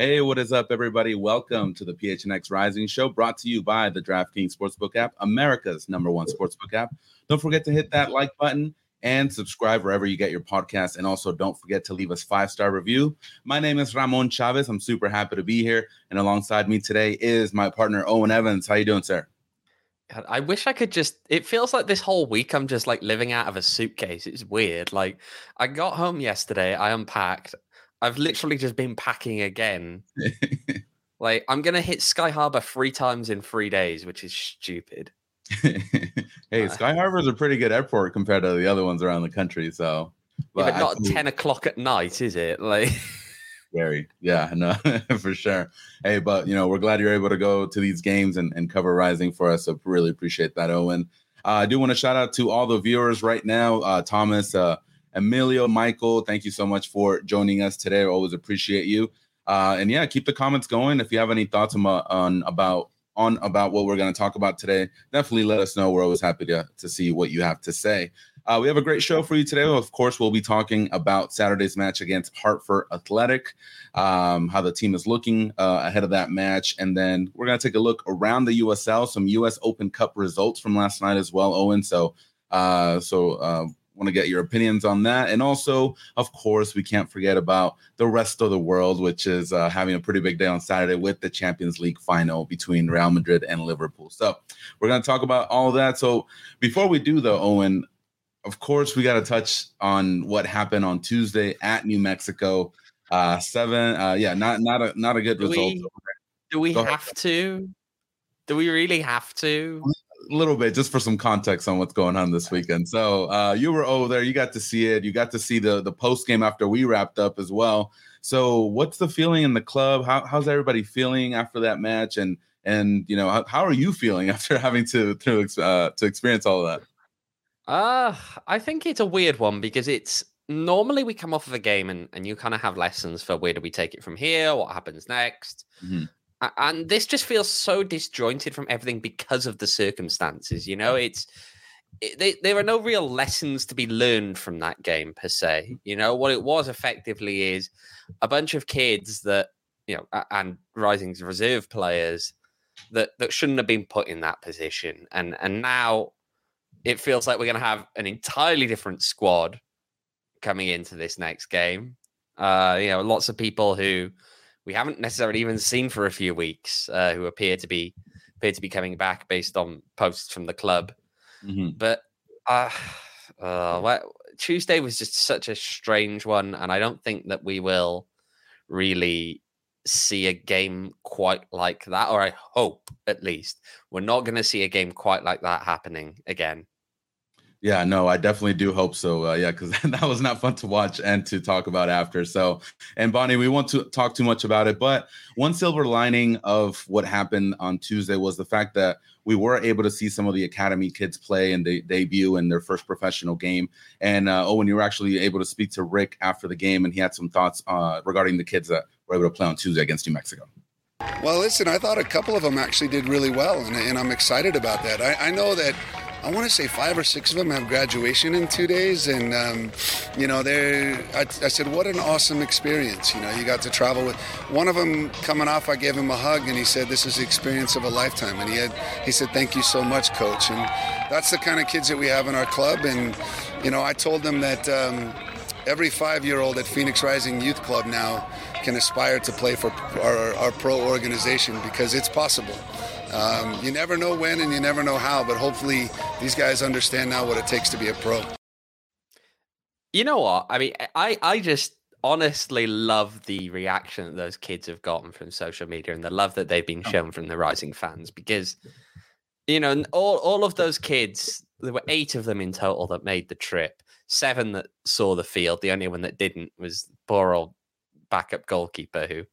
Hey, what is up, everybody? Welcome to the PHNX Rising Show, brought to you by the DraftKings Sportsbook app, America's number one sportsbook app. Don't forget to hit that like button and subscribe wherever you get your podcast. And also, don't forget to leave us five star review. My name is Ramon Chavez. I'm super happy to be here, and alongside me today is my partner Owain Evans. How you doing, sir? God, I wish I could just. It feels like this whole week I'm just like living out of a suitcase. It's weird. Like I got home yesterday, I unpacked. I've literally just been packing again. like I'm gonna hit Sky Harbor three times in three days, which is stupid. hey, Sky Harbor is a pretty good airport compared to the other ones around the country. So, Yeah, but not ten o'clock at night, is it? Like Very, yeah, no, for sure. Hey, but you know, we're glad you're able to go to these games and, and cover Rising for us. So really appreciate that, Owain. Uh, I do want to shout out to all the viewers right now. Uh, Thomas, uh, Emilio, Michael, thank you so much for joining us today. I always appreciate you. Uh, and yeah, keep the comments going. If you have any thoughts on, on about on about what we're going to talk about today, definitely let us know. We're always happy to to see what you have to say. Uh, we have a great show for you today. Of course, we'll be talking about Saturday's match against Hartford Athletic, um, how the team is looking uh, ahead of that match. And then we're going to take a look around the USL, some US Open Cup results from last night as well, Owain. So, uh, so, uh, want to get your opinions on that. And also, of course, we can't forget about the rest of the world, which is uh, having a pretty big day on Saturday with the Champions League final between Real Madrid and Liverpool. So, we're going to talk about all that. So, before we do, though, Owain, of course, we got to touch on what happened on Tuesday at New Mexico. Uh, seven, uh, yeah, not not a not a good Do result. we- do we Go ahead. have to? Do we really have to? A little bit, just for some context on what's going on this weekend. So, uh, you were over there, you got to see it, you got to see the the post game after we wrapped up as well. So, what's the feeling in the club? How, how's everybody feeling after that match? And and you know, how, how are you feeling after having to to uh, to experience all of that? Uh, I think it's a weird one because it's normally we come off of a game and, and you kind of have lessons for where do we take it from here, what happens next. Mhm. And this just feels so disjointed from everything because of the circumstances. You know, it's it, they, there are no real lessons to be learned from that game per se. You know, what it was effectively is a bunch of kids that you know and Rising's reserve players that that shouldn't have been put in that position, and and now it feels like we're going to have an entirely different squad coming into this next game. Uh, you know, lots of people who we haven't necessarily even seen for a few weeks, uh, who appear to be appear to be coming back based on posts from the club. Mhm. But uh, uh, well, Tuesday was just such a strange one, and I don't think that we will really see a game quite like that, or I hope at least we're not going to see a game quite like that happening again. Yeah, no, I definitely do hope so. Uh, yeah, because that was not fun to watch and to talk about after. So, and Bonnie, we won't to talk too much about it, but one silver lining of what happened on Tuesday was the fact that we were able to see some of the academy kids play and they debut in their first professional game. And uh, Owain, you were actually able to speak to Rick after the game, and he had some thoughts uh, regarding the kids that were able to play on Tuesday against New Mexico. Well, listen, I thought a couple of them actually did really well, and, and I'm excited about that. I, I know that I want to say five or six of them have graduation in two days, and um, you know, they're. I, I, said, what an awesome experience. You know, you got to travel with one of them coming off. I gave him a hug, and he said, "This is the experience of a lifetime." And he had, he said, "Thank you so much, coach." And that's the kind of kids that we have in our club. And you know, I told them that. Um, every five-year-old at Phoenix Rising Youth Club now can aspire to play for our, our pro organization because it's possible. Um, you never know when and you never know how, but hopefully these guys understand now what it takes to be a pro. You know what? I mean, I, I just honestly love the reaction that those kids have gotten from social media and the love that they've been shown from the rising fans because, you know, all, all of those kids, there were eight of them in total that made the trip, seven that saw the field. The only one that didn't was poor old backup goalkeeper who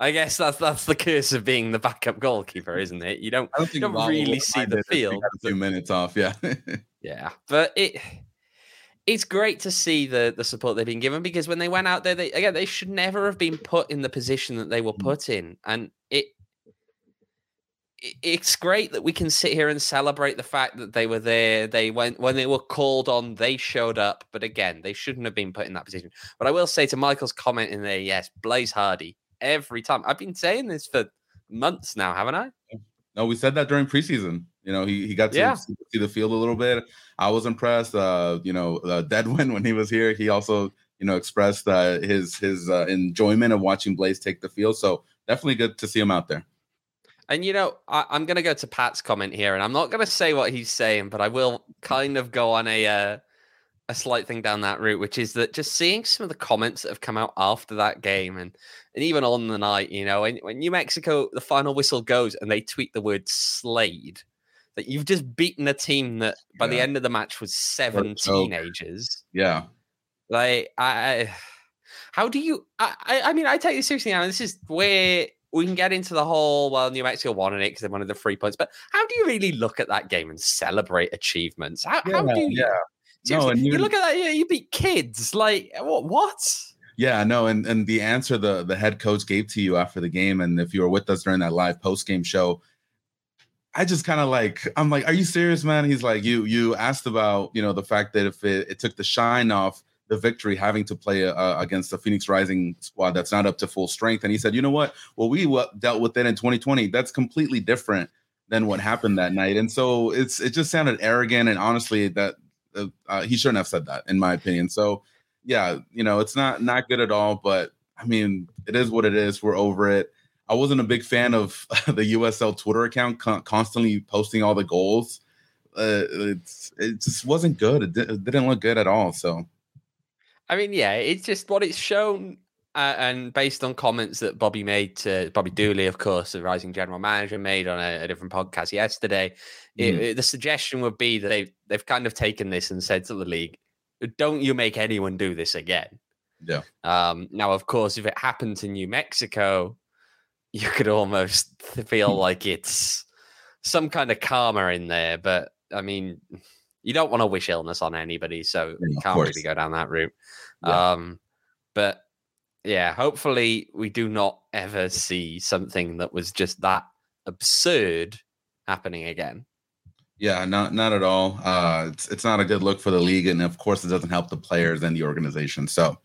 I guess that's that's the curse of being the backup goalkeeper, isn't it? You don't, don't, you don't really see the field. A few minutes off, yeah, yeah. But it it's great to see the the support they've been given because when they went out there, they again they should never have been put in the position that they were mm. put in, and it it's great that we can sit here and celebrate the fact that they were there. They went when they were called on, they showed up. But again, they shouldn't have been put in that position. But I will say to Michael's comment in there, yes, Blaze Hardy every time. I've been saying this for months now, haven't I? No, we said that during preseason. You know, he, he got to yeah. see the field a little bit. I was impressed. Uh, you know, uh, Deadwin when he was here, he also you know expressed uh, his his uh, enjoyment of watching Blaze take the field. So definitely good to see him out there. And you know, I, am going to go to Pat's comment here, and I'm not going to say what he's saying, but I will kind of go on a uh, a slight thing down that route, which is that just seeing some of the comments that have come out after that game and and even on the night, you know, when, when New Mexico the final whistle goes and they tweet the word Slade, that you've just beaten a team that by yeah. the end of the match was seven teenagers. Yeah. Like I how do you I I mean I take this seriously now. This is where we can get into the whole well New Mexico won it because they wanted the three points, but how do you really look at that game and celebrate achievements? How, yeah, how do you yeah no, and you, you look at that. You, you beat kids. Like what? What? Yeah, no, and and the answer the the head coach gave to you after the game, and if you were with us during that live post game show, I just kind of like I'm like, are you serious, man? He's like, you you asked about you know the fact that if it, it took the shine off the victory having to play uh, against the Phoenix Rising squad that's not up to full strength, and he said, you know what? Well, we dealt with it in 2020. That's completely different than what happened that night, and so it's it just sounded arrogant, and honestly, that uh, uh, he shouldn't have said that, in my opinion. So, yeah, you know, it's not not good at all. But I mean, it is what it is. We're over it. I wasn't a big fan of the USL Twitter account con- constantly posting all the goals. Uh, it's it just wasn't good. It, di- it, didn't look good at all. So, I mean, yeah, it's just what it's shown, uh, and based on comments that Bobby made to Bobby Dulle, of course, the Rising General Manager, made on a, a different podcast yesterday, it, mm. it, the suggestion would be that they've they've kind of taken this and said to the league, "Don't you make anyone do this again." Yeah. Um, now, of course, if it happened to New Mexico, you could almost feel like it's some kind of karma in there. But I mean, you don't want to wish illness on anybody, so yeah, you can't really go down that route. Yeah. Um, but yeah, hopefully we do not ever see something that was just that absurd happening again. Yeah, not not at all. Uh, it's it's not a good look for the league, and of course, it doesn't help the players and the organization. So,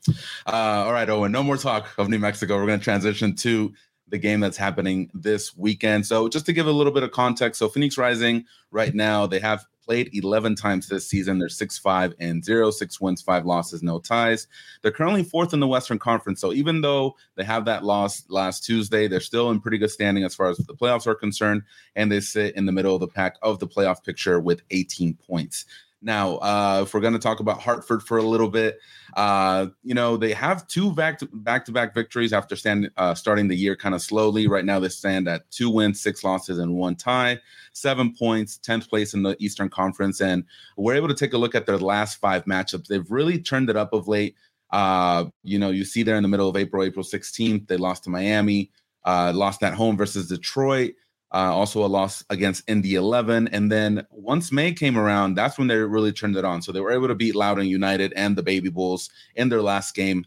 uh, all right, Owain, no more talk of New Mexico. We're going to transition to the game that's happening this weekend. So, just to give a little bit of context, so Phoenix Rising right now they have played 11 times this season. They're 6 5 and 0, six wins, five losses, no ties. They're currently fourth in the Western Conference. So even though they have that loss last Tuesday, they're still in pretty good standing as far as the playoffs are concerned. And they sit in the middle of the pack of the playoff picture with 18 points. Now, uh, if we're going to talk about Hartford for a little bit, uh, you know they have two back to back to back victories after stand, uh, starting the year kind of slowly. Right now, they stand at two wins, six losses, and one tie, seven points, tenth place in the Eastern Conference, and we're able to take a look at their last five matchups. They've really turned it up of late. Uh, you know, you see there in the middle of April, April 16th, they lost to Miami, uh, lost at home versus Detroit. Uh, also a loss against Indy 11. And then once May came around, that's when they really turned it on. So they were able to beat Loudoun United and the Baby Bulls in their last game.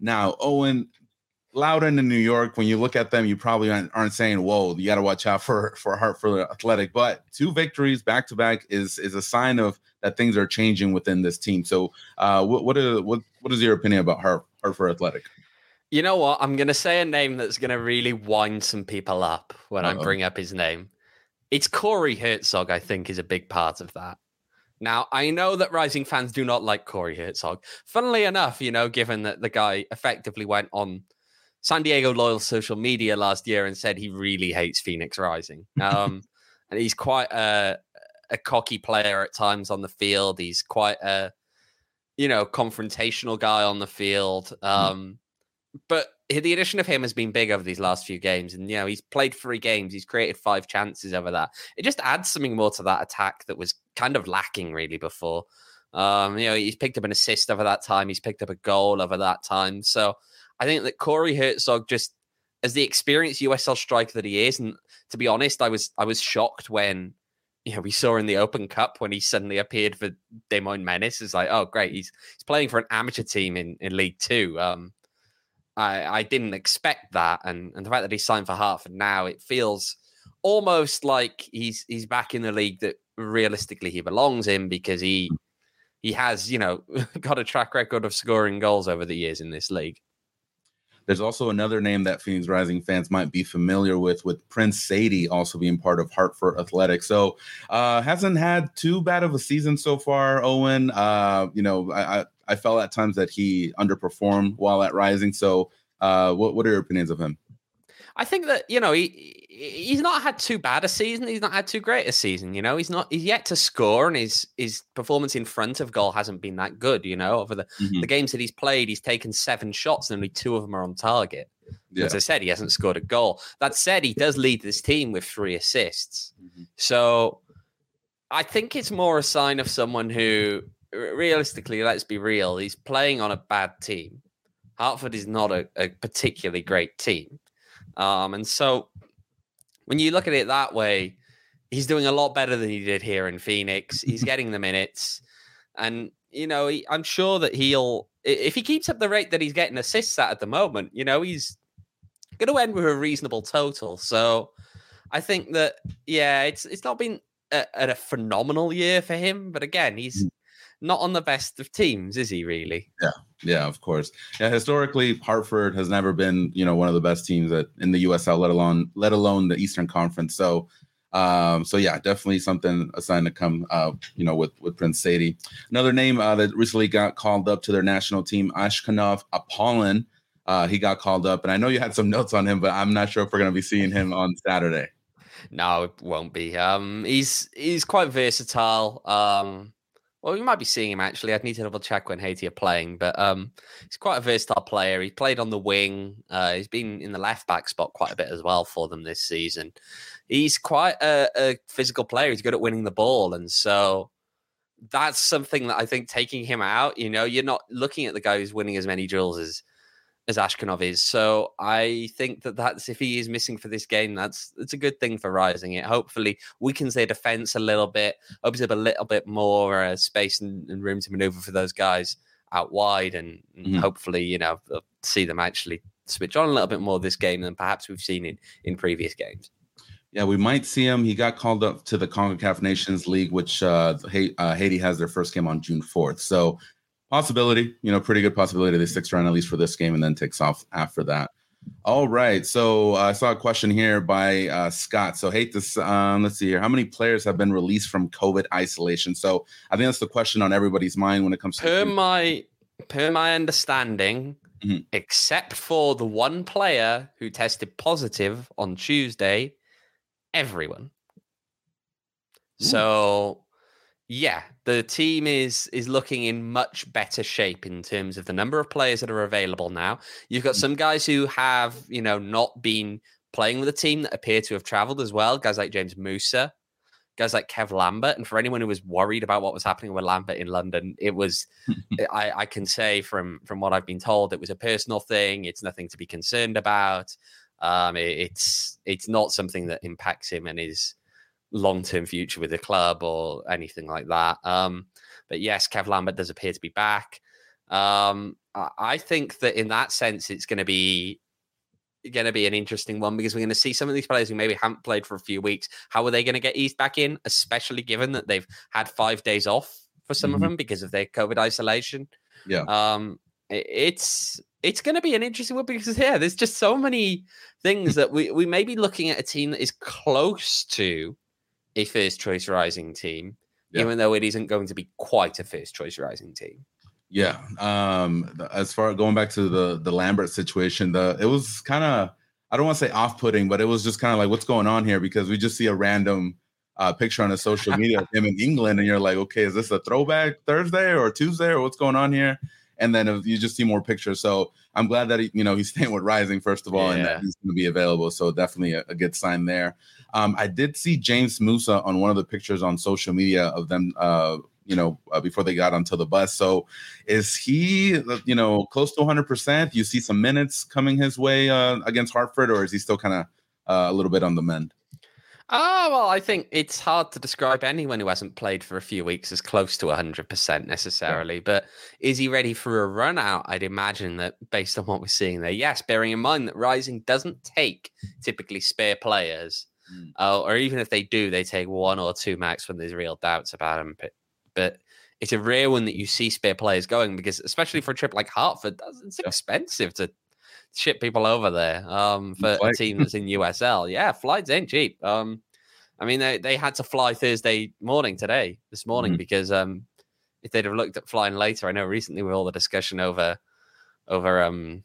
Now, Owain, Loudoun in New York, when you look at them, you probably aren't, aren't saying, "Whoa, you got to watch out for for Hartford Athletic." But two victories back to back is is a sign of that things are changing within this team. So, uh, what what is what what is your opinion about Hart, Hartford Athletic? You know what? I'm going to say a name that's going to really wind some people up when Uh-oh. I bring up his name. It's Corey Hertzog, I think, is a big part of that. Now, I know that Rising fans do not like Corey Hertzog. Funnily enough, you know, given that the guy effectively went on San Diego Loyal social media last year and said he really hates Phoenix Rising. Um, and he's quite a, a cocky player at times on the field. He's quite a, you know, confrontational guy on the field. Um, but the addition of him has been big over these last few games. And, you know, he's played three games, he's created five chances over that. It just adds something more to that attack that was kind of lacking really before. Um, you know, he's picked up an assist over that time, he's picked up a goal over that time. So I think that Corey Hertzog just as the experienced USL striker that he is, and to be honest, I was I was shocked when you know we saw in the Open Cup when he suddenly appeared for Des Moines Menace. It's like, oh great, he's he's playing for an amateur team in, in League Two. Um, I I didn't expect that, and and the fact that he signed for Hartford now, it feels almost like he's he's back in the league that realistically he belongs in because he he has you know got a track record of scoring goals over the years in this league. There's also another name that Phoenix Rising fans might be familiar with, with Prince Saydee also being part of Hartford Athletics. So uh, hasn't had too bad of a season so far. Owain, uh, you know, I, I I felt at times that he underperformed while at Rising. So uh, what what are your opinions of him? I think that you know he he's not had too bad a season. He's not had too great a season. You know, he's not he's yet to score, and his his performance in front of goal hasn't been that good. You know, over the Mhm. the games that he's played, he's taken seven shots, and only two of them are on target. Yeah. As I said, he hasn't scored a goal. That said, he does lead this team with three assists. Mhm. So I think it's more a sign of someone who, realistically, let's be real, he's playing on a bad team. Hartford is not a, a particularly great team. Um, and so when you look at it that way, he's doing a lot better than he did here in Phoenix. He's getting the minutes. And, you know, he, I'm sure that he'll, if he keeps up the rate that he's getting assists at at the moment, you know, he's going to end with a reasonable total. So I think that, yeah, it's it's not been a, a phenomenal year for him. But again, he's hmm. Not on the best of teams, is he really? Yeah, yeah, of course. Yeah, historically, Hartford has never been, you know, one of the best teams that in the USL, let alone let alone the Eastern Conference. So, um, so yeah, definitely something a sign to come. Uh, you know, with with Prince Saydee. Another name uh, that recently got called up to their national team, Ashkanov Apollon. Uh, he got called up, and I know you had some notes on him, but I'm not sure if we're going to be seeing him on Saturday. No, it won't be. Um, he's he's quite versatile. Um, well, we might be seeing him actually. I'd need to double check when Haiti are playing, but um, he's quite a versatile player. He played on the wing. Uh, he's been in the left back spot quite a bit as well for them this season. He's quite a, a physical player. He's good at winning the ball, and so that's something that I think taking him out. You know, you're not looking at the guy who's winning as many drills as as Ashkanov is. So I think that that's if he is missing for this game, that's it's a good thing for Rising. It hopefully weakens their defense a little bit, opens up a little bit more uh, space and, and room to maneuver for those guys out wide, and, and Mhm. hopefully you know see them actually switch on a little bit more this game than perhaps we've seen in in previous games. Yeah, we might see him. He got called up to the CONCACAF Nations League, which uh, uh, Haiti has their first game on June 4th. So, possibility, you know, pretty good possibility they sticks around at least for this game and then takes off after that. All right. So, uh, I saw a question here by uh, Scott. So, hate this. Um, let's see here. How many players have been released from COVID isolation? So, I think that's the question on everybody's mind when it comes to. Per my per my understanding, Mhm. except for the one player who tested positive on Tuesday, everyone. So yeah, the team is is looking in much better shape in terms of the number of players that are available now. You've got some guys who have, you know, not been playing with the team that appear to have traveled as well. Guys like James Musa, guys like Kev Lambert. And for anyone who was worried about what was happening with Lambert in London, it was I, I can say from from what I've been told, it was a personal thing. It's nothing to be concerned about. Um, it- it's it's not something that impacts him and his long term future with the club or anything like that. Um, but yes, Kev Lambert does appear to be back. Um, I, think that in that sense, it's going to be going to be an interesting one because we're going to see some of these players who maybe haven't played for a few weeks. How are they going to get eased back in, especially given that they've had five days off for some Mm-hmm. of them because of their COVID isolation? Yeah. Um, it's it's going to be an interesting one because yeah, there's just so many things that we we may be looking at a team that is close to a first choice rising team, Yeah. even though it isn't going to be quite a first choice rising team. Yeah. Um as far going back to the the Lambert situation, the it was kind of I don't want to say off-putting, but it was just kind of like what's going on here because we just see a random uh, picture on the social media of him in England, and you're like, okay, is this a throwback Thursday or Tuesday or what's going on here? And then if you just see more pictures. So I'm glad that he, you know he's staying with Rising first of all, and that he's going to be available. So definitely a, a good sign there. Um, I did see James Musa on one of the pictures on social media of them, uh, you know, uh, before they got onto the bus. So is he, you know, close to 100%? You see some minutes coming his way uh, against Hartford, or is he still kind of uh, a little bit on the mend? Oh, well, I think it's hard to describe anyone who hasn't played for a few weeks as close to 100% necessarily. But is he ready for a run out? I'd imagine that based on what we're seeing there. Yes, bearing in mind that Rising doesn't take typically spare players, Mm. uh, or even if they do, they take one or two max when there's real doubts about them. But, but it's a rare one that you see spare players going because, especially for a trip like Hartford, that's- it's expensive to ship people over there um, for a team that's in USL. Yeah, flights ain't cheap. Um, I mean, they, they had to fly Thursday morning today, this morning, Mhm. because um, if they'd have looked at flying later, I know recently with all the discussion over over um,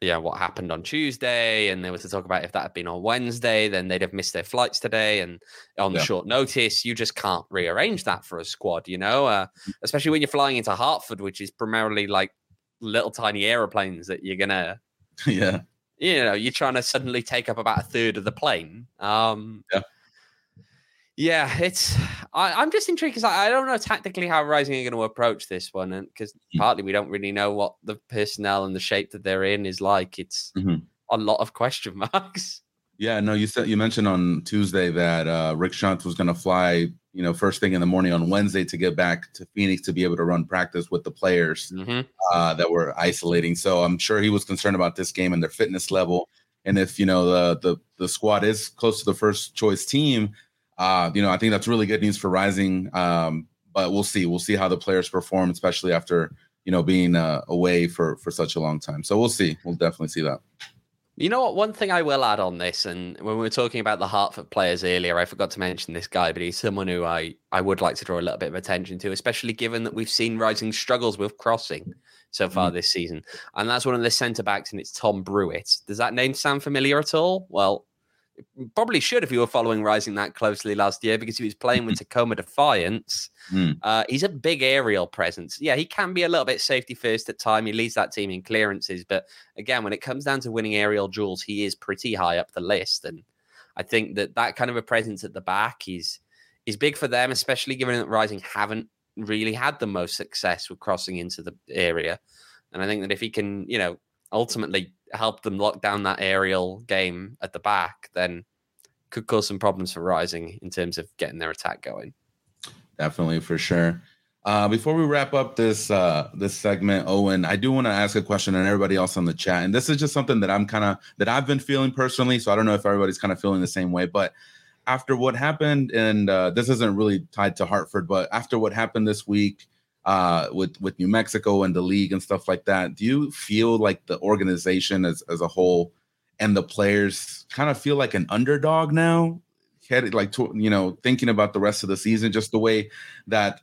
yeah, what happened on Tuesday, and there was to talk about if that had been on Wednesday, then they'd have missed their flights today, and on Yeah. short notice, you just can't rearrange that for a squad, you know, uh, especially when you're flying into Hartford, which is primarily like little tiny aeroplanes that you're gonna yeah. you know, you're trying to suddenly take up about a third of the plane. Um, Yeah. Yeah, it's. I, I'm just intrigued because I, I don't know tactically how Rising are going to approach this one, and because Mm. partly we don't really know what the personnel and the shape that they're in is like. It's Mhm. a lot of question marks. Yeah, no, you said you mentioned on Tuesday that uh, Rick Schantz was going to fly, you know, first thing in the morning on Wednesday to get back to Phoenix to be able to run practice with the players hmm uh, that were isolating. So I'm sure he was concerned about this game and their fitness level. And if you know the the the squad is close to the first choice team, uh, you know, I think that's really good news for Rising. Um, but we'll see. We'll see how the players perform, especially after you know being uh, away for for such a long time. So we'll see. We'll definitely see that. You know what? One thing I will add on this, and when we were talking about the Hartford players earlier, I forgot to mention this guy, but he's someone who I, I would like to draw a little bit of attention to, especially given that we've seen Rising struggles with crossing so far this season. And that's one of the centre backs, and it's Tom Brewitt. Does that name sound familiar at all? Well, probably should if you were following Rising that closely last year because he was playing with Tacoma Defiance. Mm. Uh, he's a big aerial presence. Yeah, he can be a little bit safety first at time. He leads that team in clearances, but again, when it comes down to winning aerial duels, he is pretty high up the list. And I think that that kind of a presence at the back is is big for them, especially given that Rising haven't really had the most success with crossing into the area. And I think that if he can, you know, ultimately help them lock down that aerial game at the back, then could cause some problems for Rising in terms of getting their attack going. Definitely for sure. Uh, before we wrap up this uh, this segment, Owain, I do want to ask a question, and everybody else on the chat. And this is just something that I'm kind of that I've been feeling personally. So I don't know if everybody's kind of feeling the same way. But after what happened, and uh, this isn't really tied to Hartford, but after what happened this week uh, with with New Mexico and the league and stuff like that, do you feel like the organization as as a whole and the players kind of feel like an underdog now? Headed like to, you know thinking about the rest of the season, just the way that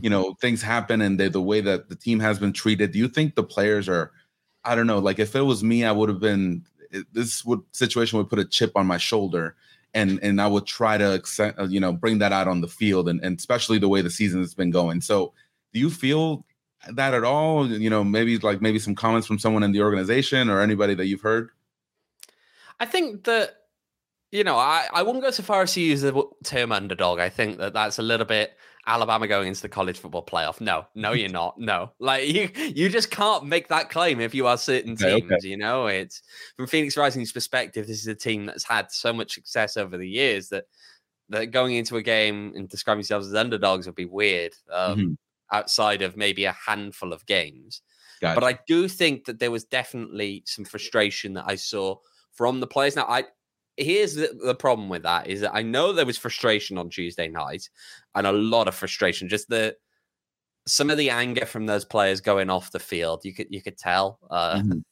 you know things happen and the, the way that the team has been treated do you think the players are i don't know like if it was me i would have been this would situation would put a chip on my shoulder and and i would try to uh, you know bring that out on the field and, and especially the way the season has been going so do you feel that at all you know maybe like maybe some comments from someone in the organization or anybody that you've heard I think that you know I, I wouldn't go so far as to use the term underdog. I think that that's a little bit Alabama going into the college football playoff. No, no, you're not. No, like you you just can't make that claim if you are certain Okay, okay. teams. You know, it's from Phoenix Rising's perspective. This is a team that's had so much success over the years that that going into a game and describing themselves as underdogs would be weird. Um, Mhm. Outside of maybe a handful of games. Gotcha. But I do think that there was definitely some frustration that I saw from the players. Now, I here's the, the problem with that is that I know there was frustration on Tuesday night and a lot of frustration. Just the some of the anger from those players going off the field, you could you could tell uh, Mhm.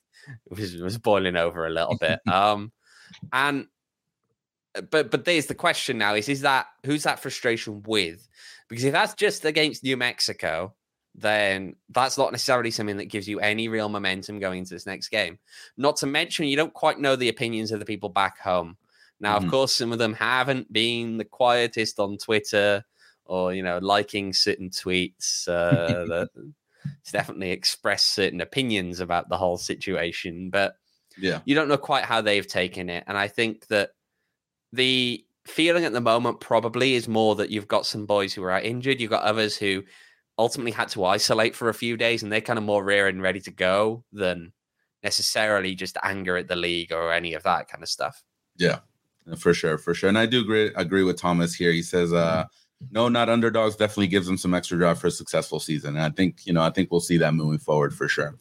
it was, it was boiling over a little bit. um, and but but there's the question now: is is that who's that frustration with? Because if that's just against New Mexico, then that's not necessarily something that gives you any real momentum going into this next game. Not to mention, you don't quite know the opinions of the people back home. Now, Mhm. of course, some of them haven't been the quietest on Twitter or, you know, liking certain tweets uh, that it's definitely expressed certain opinions about the whole situation. But Yeah. you don't know quite how they've taken it. And I think that the feeling at the moment probably is more that you've got some boys who are out injured, you've got others who ultimately had to isolate for a few days and they're kind of more rare and ready to go than necessarily just anger at the league or any of that kind of stuff. Yeah, for sure, for sure. And I do agree agree with Thomas here. He says, uh, no, not underdogs definitely gives them some extra drive for a successful season. And I think, you know, I think we'll see that moving forward for sure.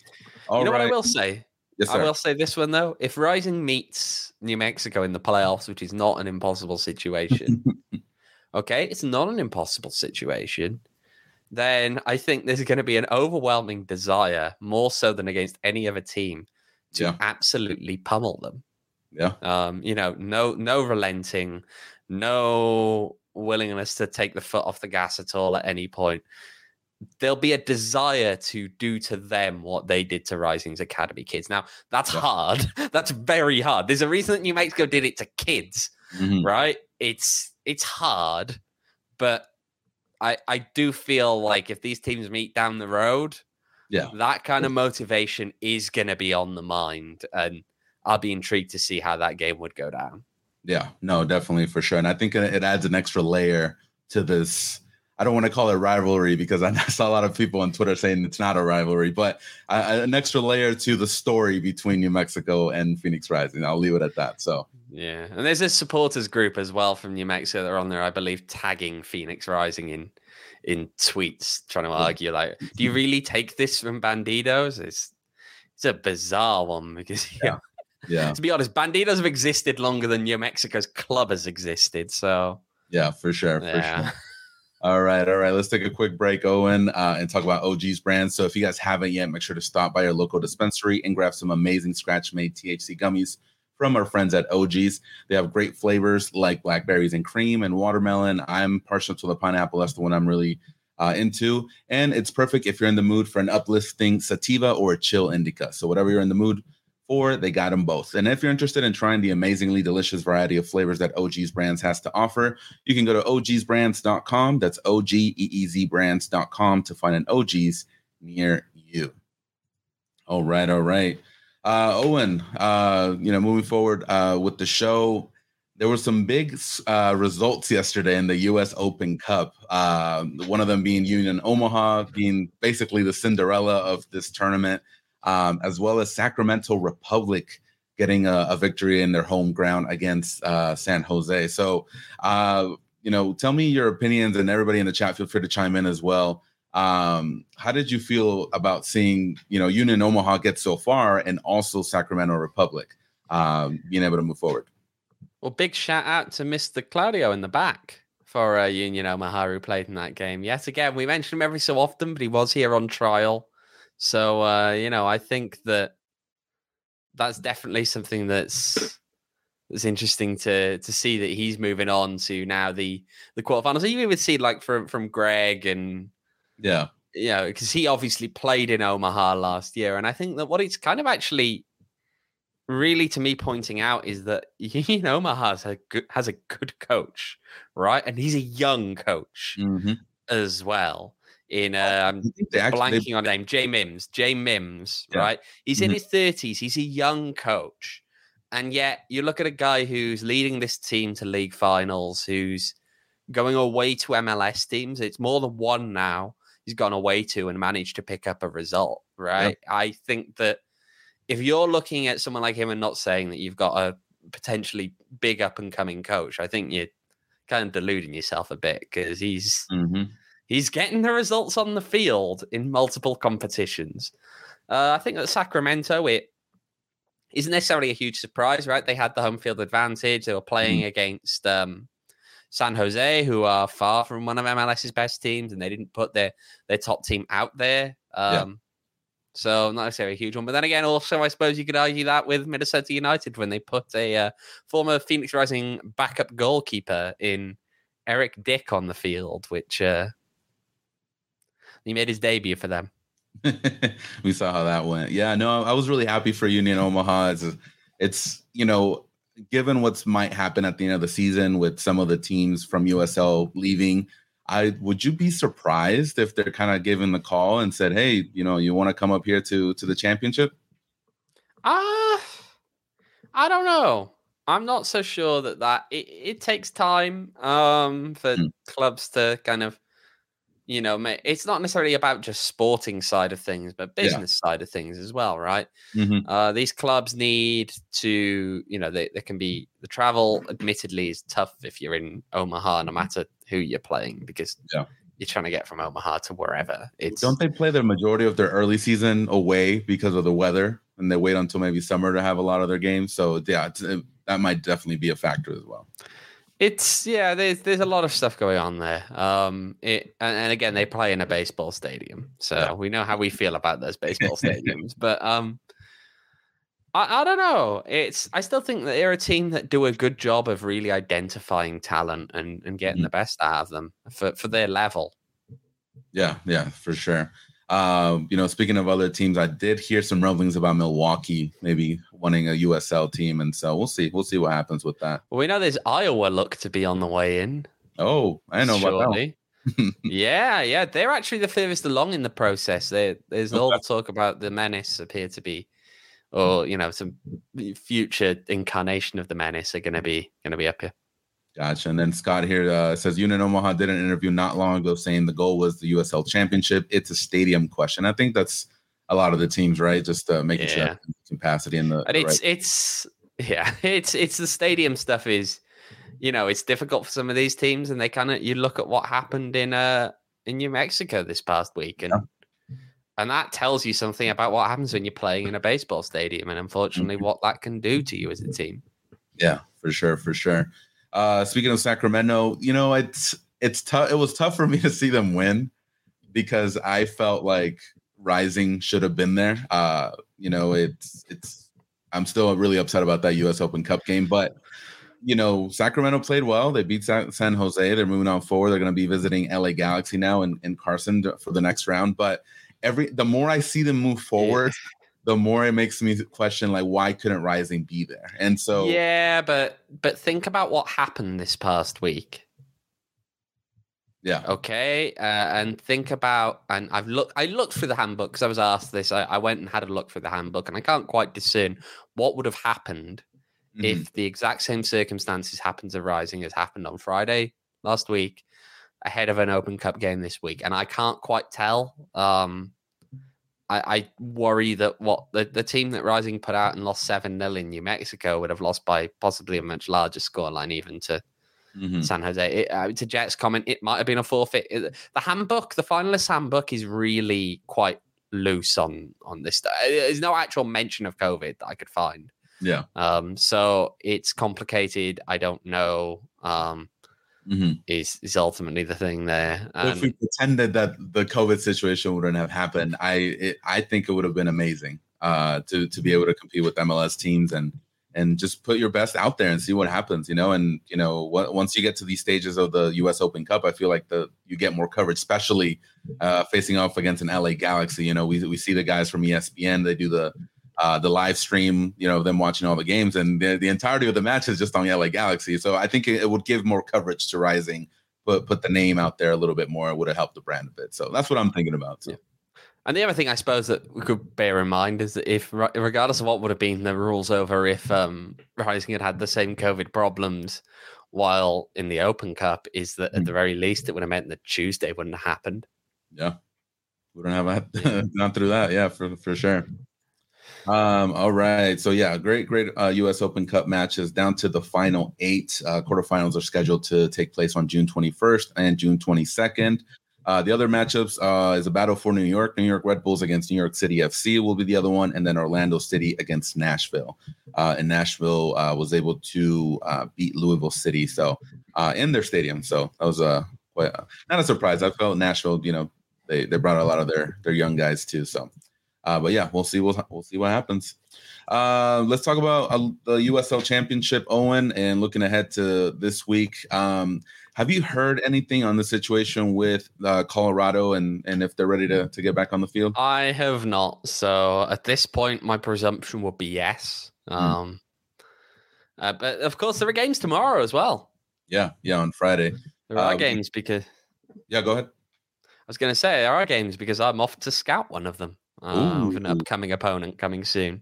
All you know right. what I will say? Yes, I will say this one though: if Rising meets New Mexico in the playoffs, which is not an impossible situation, okay, it's not an impossible situation. Then I think there's going to be an overwhelming desire, more so than against any other team, to Yeah. absolutely pummel them. Yeah. Um, you know, no, no relenting, no willingness to take the foot off the gas at all at any point. There'll be a desire to do to them what they did to Rising's Academy kids. Now, that's Yeah. hard. That's very hard. There's a reason that New Mexico did it to kids, Mhm. right? It's it's hard, but I I do feel like if these teams meet down the road, Yeah. that kind of motivation is going to be on the mind, and I'll be intrigued to see how that game would go down. Yeah, no, definitely for sure. And I think it adds an extra layer to this. I don't want to call it rivalry because I saw a lot of people on Twitter saying it's not a rivalry, but uh, an extra layer to the story between New Mexico and Phoenix Rising. I'll leave it at that. So, Yeah, and there's a supporters group as well from New Mexico that are on there, I believe, tagging Phoenix Rising in in tweets, trying to argue like, do you really take this from Bandidos? It's it's a bizarre one because yeah. yeah, to be honest, Bandidos have existed longer than New Mexico's club has existed. So yeah, for sure, for yeah, sure. All right, all right. Let's take a quick break, Owain, uh, and talk about OGeez brands. So, if you guys haven't yet, make sure to stop by your local dispensary and grab some amazing scratch-made THC gummies from our friends at OGeez. They have great flavors like blackberries and cream and watermelon. I'm partial to the pineapple. That's the one I'm really uh, into, and it's perfect if you're in the mood for an uplifting sativa or a chill indica. So, whatever you're in the mood for, they got them both. And if you're interested in trying the amazingly delicious variety of flavors that OGeez Brands has to offer, you can go to ogeezbrands.com. That's O G E E Z brands.com to find an OGeez near you. All right, all right. Uh, Owain, uh, you know, moving forward uh, with the show, there were some big uh, results yesterday in the U.S. Open Cup. Uh, one of them being Union Omaha, being basically the Cinderella of this tournament, um, as well as Sacramento Republic getting a, a victory in their home ground against uh, San Jose. So, uh, you know, tell me your opinions, and everybody in the chat, feel free to chime in as well. Um, how did you feel about seeing, you know, Union Omaha get so far, and also Sacramento Republic um, being able to move forward? well, big shout out to Mr. Claudio in the back for uh, Union Omaha who played in that game. Yet again, we mention him every so often, but he was here on trial. So uh, you know, I think that that's definitely something that's that's interesting to to see that he's moving on to now the the quarterfinals. Even would see like from from Greg and Yeah, you know because he obviously played in Omaha last year, and I think that what it's kind of actually really to me pointing out is that Union Omaha has a good has a good coach, right? And he's a young coach Mhm. as well. In uh, I'm I actually blanking on his name, Jay Mims. Jay Mims, Yeah. right? He's in Mhm. his thirties. He's a young coach, and yet you look at a guy who's leading this team to league finals, who's going away to MLS teams. It's more than one now. He's gone away to and managed to pick up a result, right? I think that if you're looking at someone like him and not saying that you've got a potentially big up and coming coach, I think you're kind of deluding yourself a bit because he's Mhm. He's getting the results on the field in multiple competitions. Uh, I think that Sacramento, it isn't necessarily a huge surprise, right? They had the home field advantage. They were playing Mm. against um, San Jose, who are far from one of MLS's best teams, and they didn't put their their top team out there. Um, Yeah. So not necessarily a huge one, but then again, also I suppose you could argue that with Minnesota United when they put a uh, former Phoenix Rising backup goalkeeper in Eric Dick on the field, which uh, he made his debut for them. we saw how that went. Yeah, no, I was really happy for Union Omaha. It's, it's you know, given what's might happen at the end of the season with some of the teams from USL leaving, I would you be surprised if they're kind of given the call and said, "Hey, you know, you want to come up here to to the championship?" Ah, I don't know. I'm not so sure that that it, it takes time um for Hmm. clubs to kind of you know it's not necessarily about just sporting side of things but Yeah. business side of things as well right Mhm. uh these clubs need to you know they, they can be the travel admittedly is tough if you're in omaha no matter who you're playing because Yeah. you're trying to get from omaha to wherever it's Don't they play the majority of their early season away because of the weather, and they wait until maybe summer to have a lot of their games? So yeah, it's, uh, that might definitely be a factor as well. It's yeah, there's there's a lot of stuff going on there. Um, it and, and again they play in a baseball stadium, so Yeah. we know how we feel about those baseball stadiums. But um, I I don't know. It's I still think that they're a team that do a good job of really identifying talent and and getting Mhm. the best out of them for for their level. Yeah, yeah, for sure. Um, you know, speaking of other teams, I did hear some rumblings about Milwaukee maybe wanting a USL team, and so we'll see. We'll see what happens with that. Well, we know there's Iowa look to be on the way in. Oh, I know about that. yeah, yeah, they're actually the furthest along in the process. There, there's all the talk about the menace appear to be, or you know, some future incarnation of the menace are going to be going to be up here. Gotcha. And then Scott here uh, says Union Omaha did an interview not long ago saying the goal was the USL championship. It's a stadium question. I think that's a lot of the teams, right? Just uh, making sure Yeah. capacity in the, And it's right- it's yeah, it's it's the stadium stuff is, you know, it's difficult for some of these teams, and they kind of you look at what happened in uh in New Mexico this past week, and and that tells you something about what happens when you're playing in a baseball stadium, and unfortunately, what that can do to you as a team. Yeah, for sure, for sure. Uh, speaking of Sacramento, you know, it's it's tough. It was tough for me to see them win because I felt like Rising should have been there. Uh, you know, it's it's. I'm still really upset about that U.S. Open Cup game, but you know, Sacramento played well. They beat San, Jose. They're moving on forward. They're going to be visiting LA Galaxy now in, in Carson for the next round. But every the more I see them move forward, the more it makes me question like why couldn't Rising be there? And so yeah, but but think about what happened this past week. yeah, Okay, uh, and think about and I've looked. I looked through the handbook because I was asked this. I, I went and had a look through the handbook, and I can't quite discern what would have happened Mhm. if the exact same circumstances happened to Rising as happened on Friday last week, ahead of an Open Cup game this week, and I can't quite tell. Um, I, I worry that what the, the team that Rising put out and lost seven 0 in New Mexico would have lost by possibly a much larger scoreline, even to Mhm. San Jose. It, uh, to Jet's comment, it might have been a forfeit. It- the handbook, the finalist handbook, is really quite loose on on this. stuff. Uh, There's no actual mention of COVID that I could find. yeah. Um, so it's complicated. I don't know. Um, Mhm. is is ultimately the thing there. if we pretended that the COVID situation wouldn't have happened, I it, I think it would have been amazing uh, to to be able to compete with MLS teams and and just put your best out there and see what happens, you know. And you know, once you get to these stages of the U.S. Open Cup, I feel like the you get more coverage, especially uh, facing off against an LA Galaxy. You know, we we see the guys from ESPN; they do the uh, the live stream, you know, them watching all the games, and the, the entirety of the match is just on LA Galaxy. So I think it, it would give more coverage to Rising, put put the name out there a little bit more. It would have helped the brand a bit. So that's what I'm thinking about. So. Yeah. and the other thing I suppose that we could bear in mind is that if, regardless of what would have been the rules over if um, Rising had had the same COVID problems while in the Open Cup, is that at the very least it would have meant that Tuesday wouldn't have happened. Yeah, we don't have a, not through that. Yeah, for for sure. Um, all right. So yeah, great, great uh, U.S. Open Cup matches down to the final eight. Uh, quarterfinals are scheduled to take place on June 21st and June 22nd. Uh, the other matchups uh, is a battle for New York. New York Red Bulls against New York City FC will be the other one, and then Orlando City against Nashville. Uh, and Nashville uh, was able to uh, beat Louisville City, so uh, in their stadium. So that was a not a surprise. I felt Nashville, you know, they they brought a lot of their their young guys too. So, uh, but yeah, we'll see. We'll we'll see what happens. Uh, let's talk about uh, the USL Championship, Owain, and looking ahead to this week. Um, have you heard anything on the situation with uh, Colorado and and if they're ready to to get back on the field? I have not. So at this point, my presumption would be yes. Hmm. Um, uh, but of course, there are games tomorrow as well. Yeah, yeah, on Friday. There are Uh, games because Yeah, go ahead. I was going to say there are games because I'm off to scout one of them. Uh, with an upcoming opponent coming soon.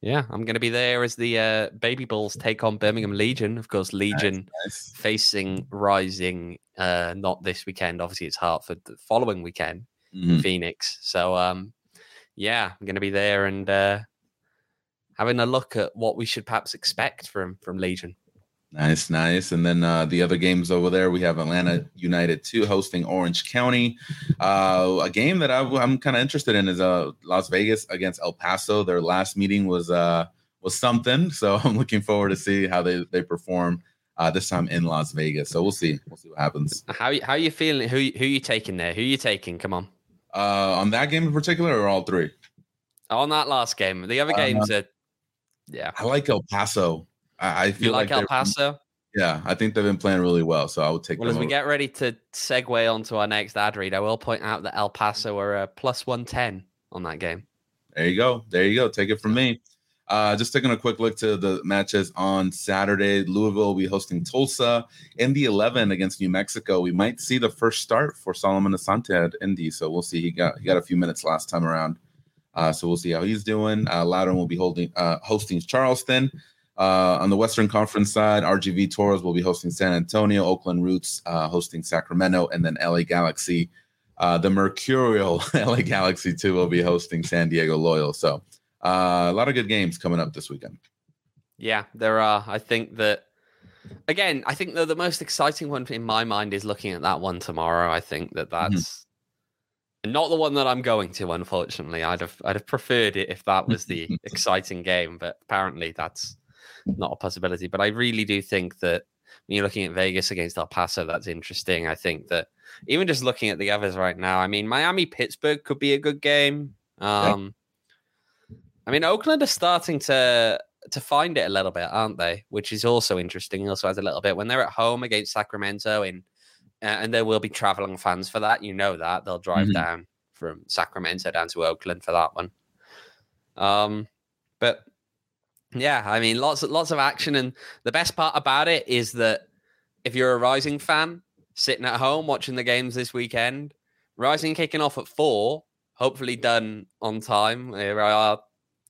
Yeah, I'm going to be there as the uh, Baby Bulls take on Birmingham Legion. Of course, Legion Nice. facing Rising. Uh, not this weekend. Obviously, it's Hartford the following weekend. Mhm. Phoenix. So um yeah, I'm gonna be there and uh having a look at what we should perhaps expect from from Legion. Nice, nice. And then uh, the other games over there, we have Atlanta United 2 hosting Orange County. Uh, a game that I, am kind of interested in is uh, Las Vegas against El Paso. Their last meeting was uh, was something, so I'm looking forward to see how they they perform uh, this time in Las Vegas. So we'll see, we'll see what happens How how you feeling? Who who you taking there? Who you taking? Come on. uh, on that game in particular, or all three. On that last game. The other Uh, games are yeah. I like El Paso. I, I feel You like El Paso? Yeah, I think they've been playing really well, so I would take Well, them. as we over- get ready to segue onto our next ad read, I will point out that El Paso are uh, plus 110 on that game. There you go. There you go. Take it from me. Uh, just taking a quick look to the matches on Saturday. Louisville will be hosting Tulsa Indy 11 against New Mexico. We might see the first start for Solomon Asante at Indy, so we'll see. He got he got a few minutes last time around, uh, so we'll see how he's doing. Uh, Loudoun will be holding uh, hosting Charleston. Uh, on the Western Conference side, RGV Toros will be hosting San Antonio, Oakland Roots uh, hosting Sacramento, and then LA Galaxy uh, the Mercurial LA Galaxy 2 will be hosting San Diego Loyal. So uh, a lot of good games coming up this weekend. Yeah, there are. I think that again, I think the most exciting one in my mind is looking at that one tomorrow. I think that that's not the one that I'm going to. Unfortunately, I'd have I'd have preferred it if that was the exciting game, but apparently that's not a possibility. But I really do think that when you're looking at Vegas against El Paso, that's interesting. I think that even just looking at the others right now, I mean, Miami Pittsburgh could be a good game. Um, I mean, Oakland are starting to to find it a little bit, aren't they? Which is also interesting. Also has a little bit when they're at home against Sacramento, in uh, and there will be traveling fans for that. You know that they'll drive Mhm. down from Sacramento down to Oakland for that one. Um, but yeah, I mean, lots of lots of action, and the best part about it is that if you're a Rising fan sitting at home watching the games this weekend, Rising kicking off at four, hopefully done on time. There are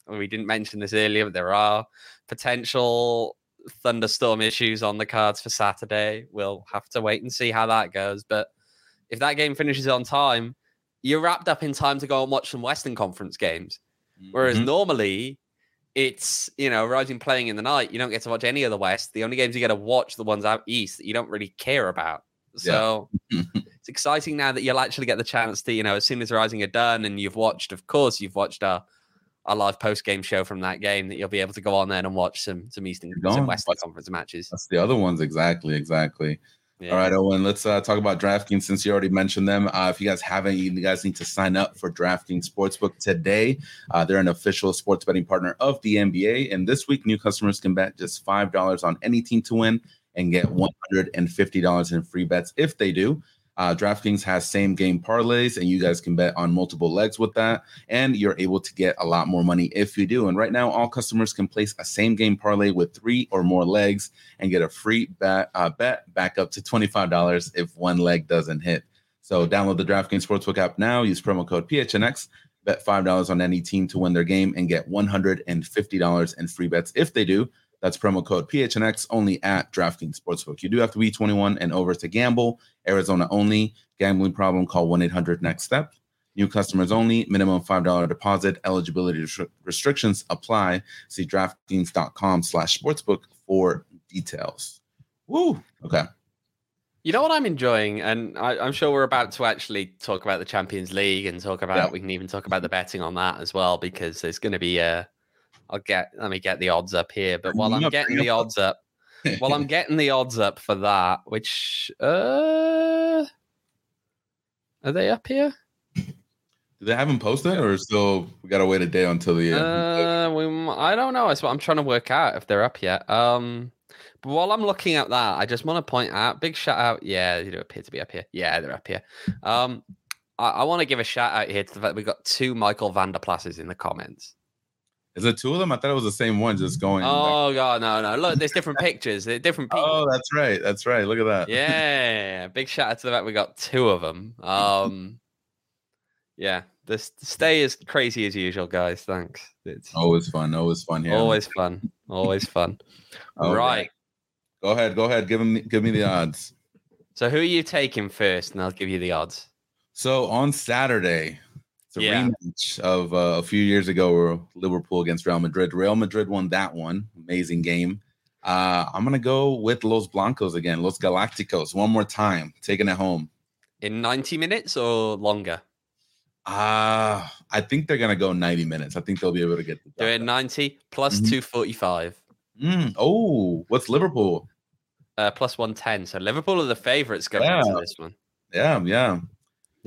we didn't mention this earlier, but there are potential thunderstorm issues on the cards for Saturday. We'll have to wait and see how that goes. But if that game finishes on time, you're wrapped up in time to go and watch some Western Conference games. Whereas Mhm. normally it's, you know, Rising playing in the night, you don't get to watch any of the West. The only games you get to watch the ones out east that you don't really care about. So it's exciting now that you'll actually get the chance to, you know, as soon as Rising are done and you've watched, of course, you've watched our our live post game show from that game that you'll be able to go on there and watch some some Eastern some. Western Conference matches. That's the other ones. Exactly. Exactly. Yeah. All right, Owain, let's uh, talk about DraftKings since you already mentioned them. Uh, if you guys haven't, you guys need to sign up for DraftKings Sportsbook today. Uh, they're an official sports betting partner of the NBA. And this week, new customers can bet just $5 on any team to win and get $150 in free bets if they do. Uh, DraftKings has same game parlays, and you guys can bet on multiple legs with that. And you're able to get a lot more money if you do. And right now, all customers can place a same game parlay with three or more legs and get a free bet, uh, bet back up to $25 if one leg doesn't hit. So download the DraftKings Sportsbook app now. Use promo code PHNX. Bet $5 on any team to win their game and get $150 in free bets if they do. That's promo code PHNX only at DraftKings Sportsbook. You do have to be 21 and over to gamble. Arizona only. Gambling problem, call 1 800 NEXT STEP. New customers only. Minimum $5 deposit. Eligibility restrictions apply. See DraftKings.com slash sportsbook for details. Woo. Okay. You know what I'm enjoying, and I, I'm sure we're about to actually talk about the Champions League and talk about. Yeah. We can even talk about the betting on that as well because there's going to be a. I'll get. Let me get the odds up here. But while I'm getting the odds up, while I'm getting the odds up for that, which uh, are they up here? Do they have them posted, or still we gotta wait a day until the? Uh, Uh, we, I don't know. That's what I'm trying to work out if they're up yet. Um, but while I'm looking at that, I just want to point out big shout out. Yeah, they do appear to be up here. Yeah, they're up here. Um, I, I want to give a shout out here to the fact we got two Michael Vanderplasses in the comments. Is it two of them? I thought it was the same one, just going. back. Oh god, no, no. Look, there's different pictures. They're different people. Oh, that's right. That's right. Look at that. yeah, big shout out to the fact we got two of them. Um, yeah, this stay as crazy as usual, guys. Thanks. It's Always fun. Always fun here. always fun. Always fun. All right. Go ahead. Go ahead. Give him. Give me the odds. So who are you taking first, and I'll give you the odds. So on Saturday, it's a Yeah. rematch of uh, a few years ago, where Liverpool against Real Madrid. Real Madrid won that one. Amazing game. Uh, I'm gonna go with Los Blancos again. Los Galacticos. One more time. Taking it home. In 90 minutes or longer? Uh, I think they're gonna go 90 minutes. I think they'll be able to get the it done. 90 plus Mhm. 245, Mm, oh, what's Liverpool? uh, plus 110. So Liverpool are the favourites going Yeah. into this one. Yeah, yeah.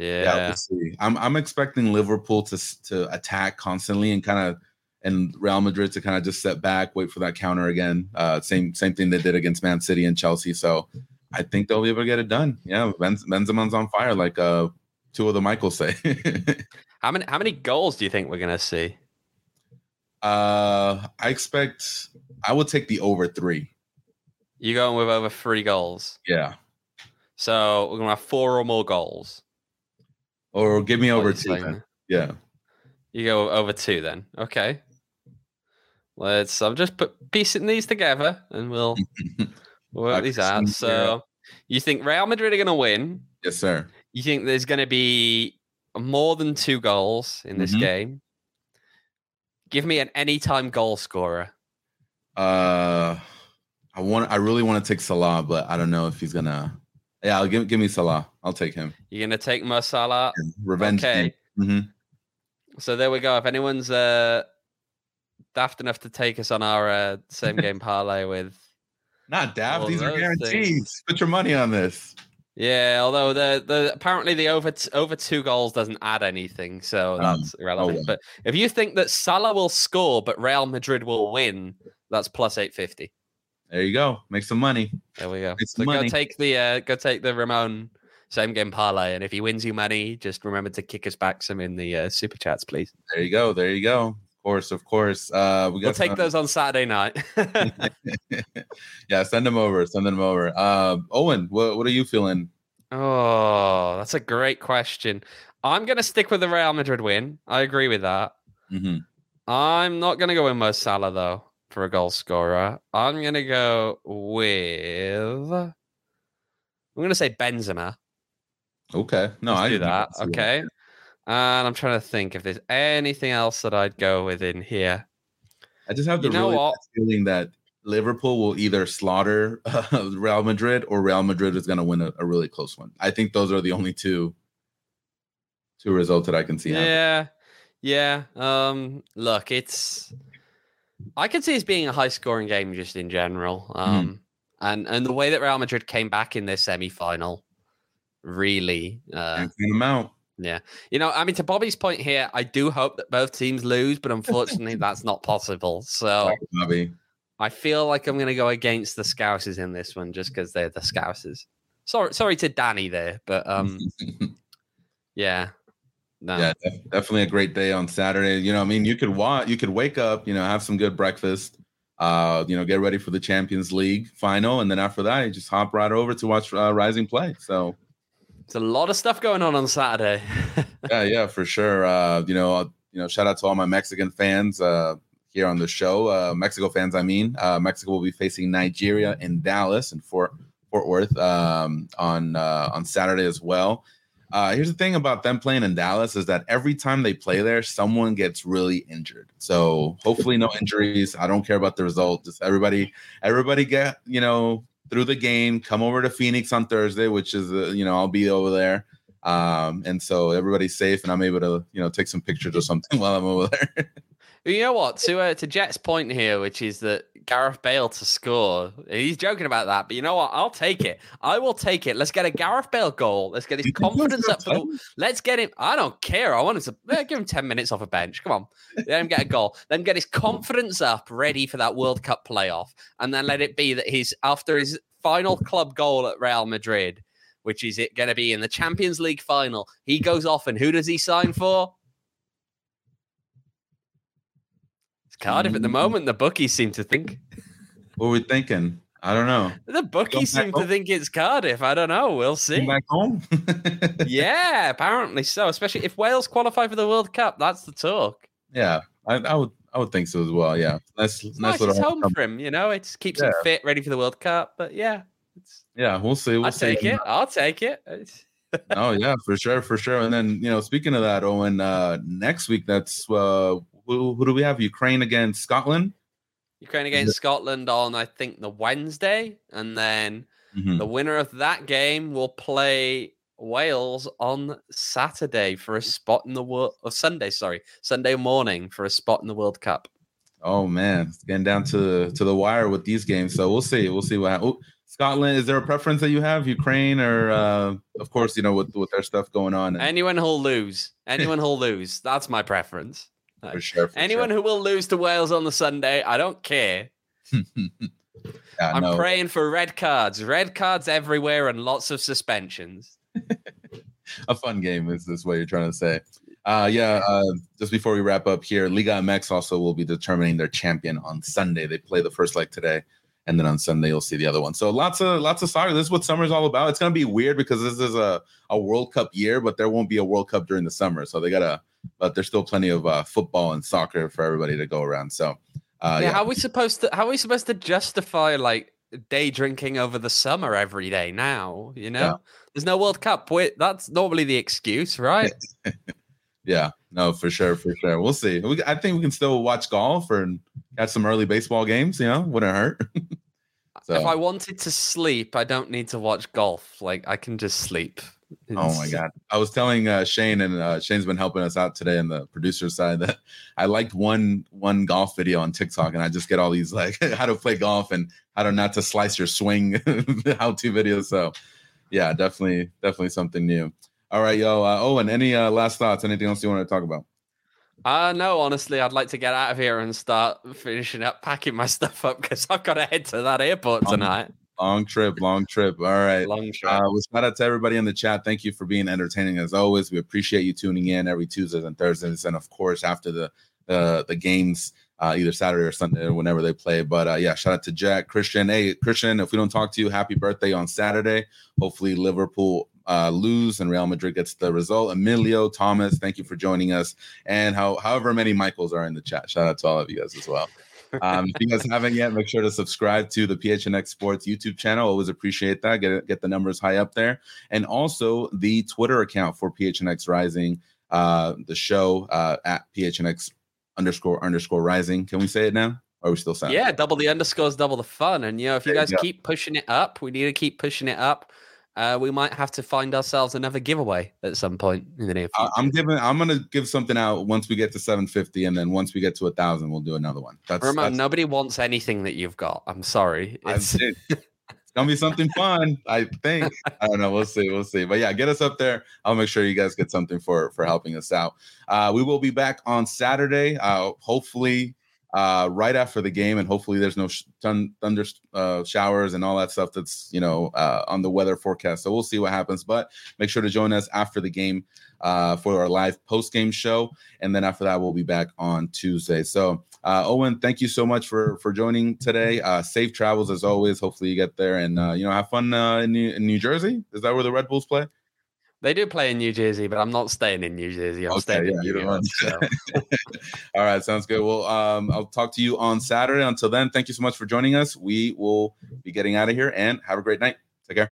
Yeah. Yeah, we'll see. I'm I'm expecting Liverpool to to attack constantly and kind of and Real Madrid to kind of just set back, wait for that counter again. Uh, same same thing they did against Man City and Chelsea. So I think they'll be able to get it done. Yeah, Benz, Benzema's on fire, like uh, two of the Michaels say. How many how many goals do you think we're going to see? uh, I expect I would take the over three. You going with over three goals? Yeah, So we're going to have four or more goals. Or give me over two. then. Yeah, You go over two then. Okay. Let's. I'm just put piecing these together, and we'll work these out. So, you think Real Madrid are going to win? yes, sir. You think there's going to be more than two goals in this Mhm. game? Give me an anytime goal scorer. Uh, I want. I really want to take Salah, but I don't know if he's gonna. Yeah, I'll give give me Salah. I'll take him. You're going to take Mo Salah. Revenge Okay. game. hmm So there we go. If anyone's uh, daft enough to take us on our uh, same game parlay with Not daft. These are guarantees. things. Put your money on this. Yeah, although the the apparently the over t- over two goals doesn't add anything, so Um, that's irrelevant. well. But if you think that Salah will score but Real Madrid will win, that's plus eight fifty. There you go. Make some money. There we go. So money. go take the uh, go take the Ramon same game parlay, and if he wins you money, just remember to kick us back some in the uh, super chats, please. There you go. There you go. Of course, of course. Uh, we got We'll take some- those on Saturday night. yeah, send them over. Send them over. Uh, Owain, what what are you feeling? oh, that's a great question. I'm gonna stick with the Real Madrid win. I agree with that. hmm I'm not going to go with Mo Salah though for a goal scorer. I'm going to go with. I'm going to say Benzema. Okay. No, Let's I do that. Okay. And I'm trying to think if there's anything else that I'd go with in here. I just have the You know really feeling that Liverpool will either slaughter uh, Real Madrid or Real Madrid is going to win a, a really close one. I think those are the only two two results that I can see. Yeah. Yeah. Um. Look, it's. I could see this being a high scoring game just in general. Mm-hmm. Um. And and the way that Real Madrid came back in their semi final, really. Uh, them out. Yeah. You know, I mean, to Bobby's point here, I do hope that both teams lose, but unfortunately, that's not possible. So Bobby. I feel like I'm going to go against the Scousers in this one just because they're the Scousers. Sorry, sorry to Danny there, but um, yeah. Yeah, def- definitely a great day on Saturday. You know, I mean, you could watch, you could wake up, you know, have some good breakfast, uh, you know, get ready for the Champions League final, and then after that, you just hop right over to watch uh, Rising play. So, it's a lot of stuff going on on Saturday. yeah, yeah, for sure. Uh, you know, uh, you know, shout out to all my Mexican fans uh, here on the show. Uh, Mexico fans, I mean, uh, Mexico will be facing Nigeria in Dallas and Fort Fort Worth um, on uh, on Saturday as well. Uh, here's the thing about them playing in Dallas is that every time they play there, someone gets really injured. So hopefully, no injuries. I don't care about the result. Just everybody, everybody get you know through the game. Come over to Phoenix on Thursday, which is uh, you know I'll be over there. Um, and so everybody's safe, and I'm able to you know take some pictures or something while I'm over there. You know what? To uh, to Jet's point here, which is that Gareth Bale to score. He's joking about that, but you know what? I'll take it. I will take it. Let's get a Gareth Bale goal. Let's get his You confidence up. For the, let's get him. I don't care. I want him to give him ten minutes off a bench. Come on, let him get a goal. Then get his confidence up, ready for that World Cup playoff, and then let it be that he's after his final club goal at Real Madrid, which is it going to be in the Champions League final. He goes off, and who does he sign for? It's Cardiff at the Mm. moment. The bookies seem to think. what are we thinking? I don't know. The bookies seem to think it's Cardiff. I don't know. We'll see. Come back home. Yeah, apparently so. Especially if Wales qualify for the World Cup, that's the talk. yeah, I, I would I would think so as well. Yeah, It's nice nice. Little home for him. You know, it keeps him fit, ready for the World Cup. But yeah, it's, Yeah, we'll see. We'll I'll see. take it. I'll take it. Oh yeah, for sure, for sure. And then you know, speaking of that, Owain, uh, next week that's uh, who, who do we have? Ukraine against Scotland. Ukraine against Scotland on I think the Wednesday, and then Mhm. the winner of that game will play Wales on Saturday for a spot in the world. Or Sunday, sorry, Sunday morning for a spot in the World Cup. Oh man, it's getting down to to the wire with these games. So we'll see. We'll see what. hap- Oh, Scotland. Is there a preference that you have? Ukraine or uh, of course you know with with their stuff going on. and- Anyone who'll lose, anyone who'll lose. That's my preference. For sure. For Anyone sure. who will lose to Wales on the Sunday, I don't care. yeah, I'm no. praying for red cards, red cards everywhere, and lots of suspensions. a fun game is this what you're trying to say uh yeah uh just before we wrap up here liga mx also will be determining their champion on sunday they play the first leg today and then on sunday you'll see the other one so lots of lots of soccer this is what summer's all about it's going to be weird because this is a, a world cup year but there won't be a world cup during the summer so they gotta but there's still plenty of uh, football and soccer for everybody to go around so uh yeah, yeah, how are we supposed to? How are we supposed to justify like day drinking over the summer every day now? You know, Yeah. there's no World Cup. Wait, that's normally the excuse, right? yeah no for sure for sure we'll see we, i think we can still watch golf or catch some early baseball games you know wouldn't hurt so If I wanted to sleep, I don't need to watch golf. Like I can just sleep. Oh my god! I was telling uh, Shane, and uh, Shane's been helping us out today on the producer side. That I liked one one golf video on TikTok, and I just get all these like how to play golf and how to not to slice your swing how to videos. So yeah, definitely definitely something new. All right, yo. Uh, Owain, any uh, last thoughts? Anything else you want to talk about? Uh no, honestly, I'd like to get out of here and start finishing up packing my stuff up because I've got to head to that airport Um, tonight. Long trip, long trip. All right. Long trip. Uh, well, shout out to everybody in the chat. Thank you for being entertaining as always. We appreciate you tuning in every Tuesdays and Thursdays, and of course after the the the games, uh, either Saturday or Sunday or whenever they play. But uh, yeah, shout out to Jack, Christian. Hey, Christian, if we don't talk to you, happy birthday on Saturday. Hopefully Liverpool uh, lose and Real Madrid gets the result. Emilio Thomas, thank you for joining us, and how however many Michaels are in the chat. Shout out to all of you guys as well. Um, if you guys haven't yet, make sure to subscribe to the PHNX Sports YouTube channel. Always appreciate that. Get get the numbers high up there, and also the Twitter account for PHNX Rising, uh, the show uh, at PHNX underscore underscore Rising. Can we say it now? Or are we still saying? Yeah, double the underscores, double the fun. And you know, if you There guys go. keep pushing it up, we need to keep pushing it up. Uh, we might have to find ourselves another giveaway at some point in the near future. I'm giving. I'm gonna give something out once we get to 750, and then once we get to a thousand, we'll do another one. That's, Remember, that's nobody wants anything that you've got. I'm sorry. It's. It's gonna be something fun, I think. I don't know. We'll see. We'll see. But yeah, get us up there. I'll make sure you guys get something for for helping us out. Uh, we will be back on Saturday. Uh, hopefully, uh, right after the game, and hopefully there's no sh- thun- thunder uh, showers and all that stuff that's you know uh, on the weather forecast. So we'll see what happens. But make sure to join us after the game uh, for our live post game show, and then after that we'll be back on Tuesday. So. Uh, Owain, thank you so much for for joining today. Uh, safe travels as always. Hopefully you get there and you know have fun in, New, in New Jersey. Is that where the Red Bulls play? They do play in New Jersey, but I'm not staying in New Jersey. I'm Okay, staying in New York. so. All right, sounds good. Well, um, I'll talk to you on Saturday. Until then, thank you so much for joining us. We will be getting out of here and have a great night.